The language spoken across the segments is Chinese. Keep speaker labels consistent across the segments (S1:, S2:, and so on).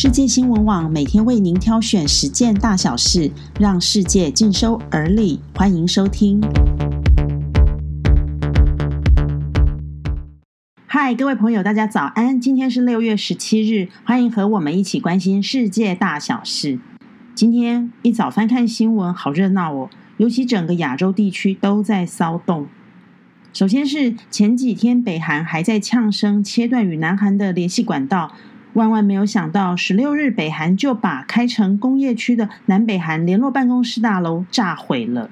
S1: 世界新闻网每天为您挑选十件大小事，让世界尽收耳里。欢迎收听。嗨，各位朋友，大家早安！今天是六月十七日，欢迎和我们一起关心世界大小事。今天一早翻看新闻，好热闹哦！尤其整个亚洲地区都在骚动。首先是前几天，北韩还在呛声切断与南韩的联系管道。万万没有想到，十六日北韩就把开城工业区的南北韩联络办公室大楼炸毁了。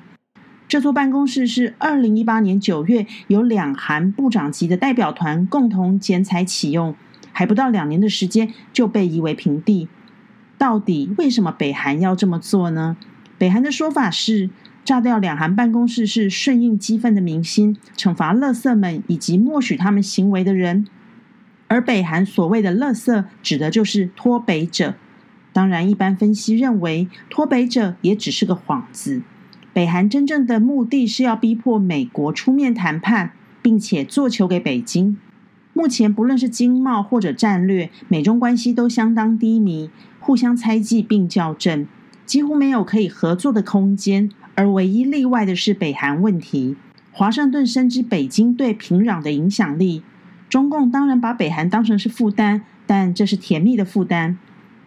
S1: 这座办公室是二零一八年九月由两韩部长级的代表团共同剪彩启用，还不到两年的时间就被夷为平地。到底为什么北韩要这么做呢？北韩的说法是，炸掉两韩办公室是顺应激愤的民心，惩罚乐色们以及默许他们行为的人。而北韩所谓的“垃圾”指的就是脱北者。当然，一般分析认为，脱北者也只是个幌子。北韩真正的目的是要逼迫美国出面谈判，并且做球给北京。目前，不论是经贸或者战略，美中关系都相当低迷，互相猜忌并较真，几乎没有可以合作的空间。而唯一例外的是北韩问题。华盛顿深知北京对平壤的影响力。中共当然把北韩当成是负担，但这是甜蜜的负担。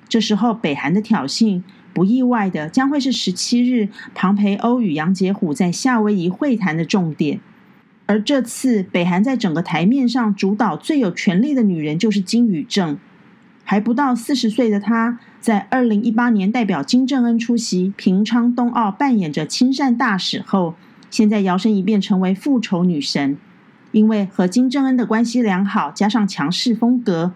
S1: 这时候，北韩的挑衅不意外的将会是十七日庞培欧与杨洁虎在夏威夷会谈的重点。而这次，北韩在整个台面上主导最有权力的女人就是金宇正。还不到四十岁的她，在二零一八年代表金正恩出席平昌冬奥，扮演着亲善大使后，现在摇身一变成为复仇女神。因为和金正恩的关系良好，加上强势风格，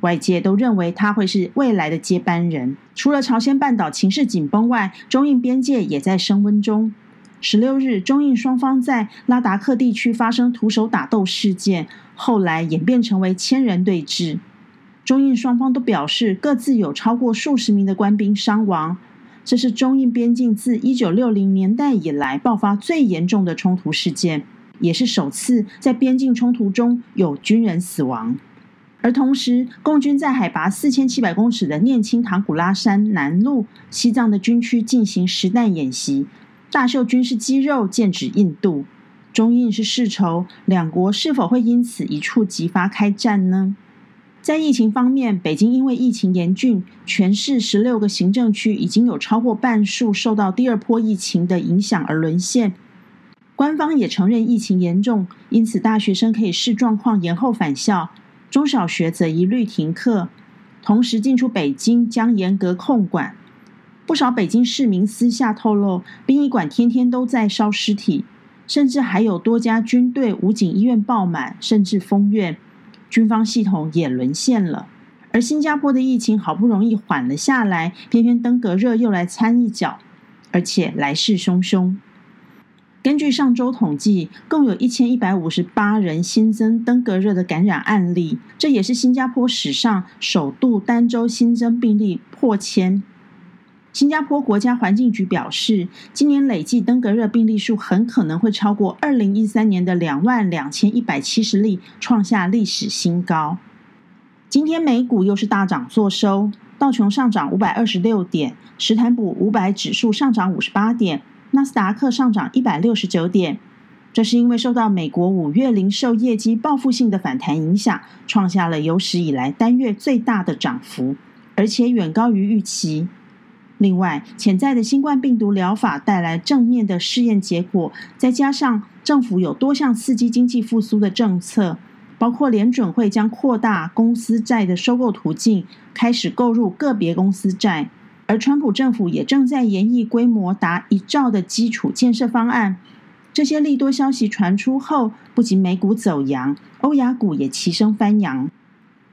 S1: 外界都认为他会是未来的接班人。除了朝鲜半岛情势紧绷外，中印边界也在升温中。十六日，中印双方在拉达克地区发生徒手打斗事件，后来演变成为千人对峙。中印双方都表示，各自有超过数十名的官兵伤亡。这是中印边境自一九六零年代以来爆发最严重的冲突事件。也是首次在边境冲突中有军人死亡，而同时，共军在海拔四千七百公尺的念青唐古拉山南麓西藏的军区进行实弹演习，大秀军事肌肉，剑指印度。中印是世仇，两国是否会因此一触即发开战呢？在疫情方面，北京因为疫情严峻，全市十六个行政区已经有超过半数受到第二波疫情的影响而沦陷。官方也承认疫情严重，因此大学生可以视状况延后返校，中小学则一律停课。同时，进出北京将严格控管。不少北京市民私下透露，殡仪馆天天都在烧尸体，甚至还有多家军队武警医院爆满，甚至封院，军方系统也沦陷了。而新加坡的疫情好不容易缓了下来，偏偏登革热又来掺一脚，而且来势汹汹。根据上周统计，共有一千一百五十八人新增登革热的感染案例，这也是新加坡史上首度单周新增病例破千。新加坡国家环境局表示，今年累计登革热病例数很可能会超过二零一三年的两万两千一百七十例，创下历史新高。今天美股又是大涨作收，道琼上涨五百二十六点，史坦普五百指数上涨五十八点。纳斯达克上涨一百六十九点，这是因为受到美国五月零售业绩报复性的反弹影响，创下了有史以来单月最大的涨幅，而且远高于预期。另外，潜在的新冠病毒疗法带来正面的试验结果，再加上政府有多项刺激经济复苏的政策，包括联准会将扩大公司债的收购途径，开始购入个别公司债。而川普政府也正在研议规模达一兆的基础建设方案。这些利多消息传出后，不仅美股走阳，欧亚股也齐声翻扬。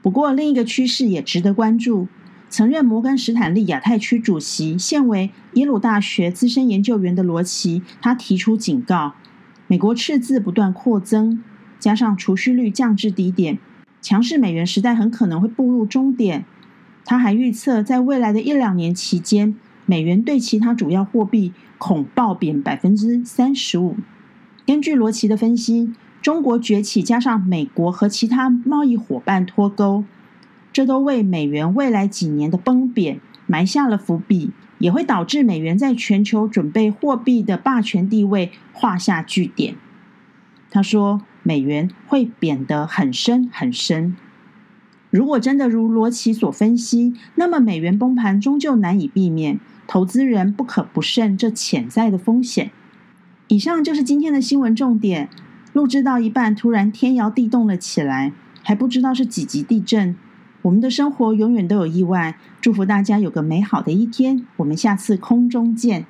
S1: 不过，另一个趋势也值得关注。曾任摩根士坦利亚太区主席、现为耶鲁大学资深研究员的罗奇，他提出警告：美国赤字不断扩增，加上储蓄率降至低点，强势美元时代很可能会步入终点。他还预测，在未来的一两年期间，美元对其他主要货币恐暴贬百分之三十五。根据罗奇的分析，中国崛起加上美国和其他贸易伙伴脱钩，这都为美元未来几年的崩贬埋下了伏笔，也会导致美元在全球准备货币的霸权地位画下句点。他说，美元会贬得很深很深。如果真的如罗奇所分析，那么美元崩盘终究难以避免，投资人不可不慎这潜在的风险。以上就是今天的新闻重点。录制到一半，突然天摇地动了起来，还不知道是几级地震。我们的生活永远都有意外，祝福大家有个美好的一天。我们下次空中见。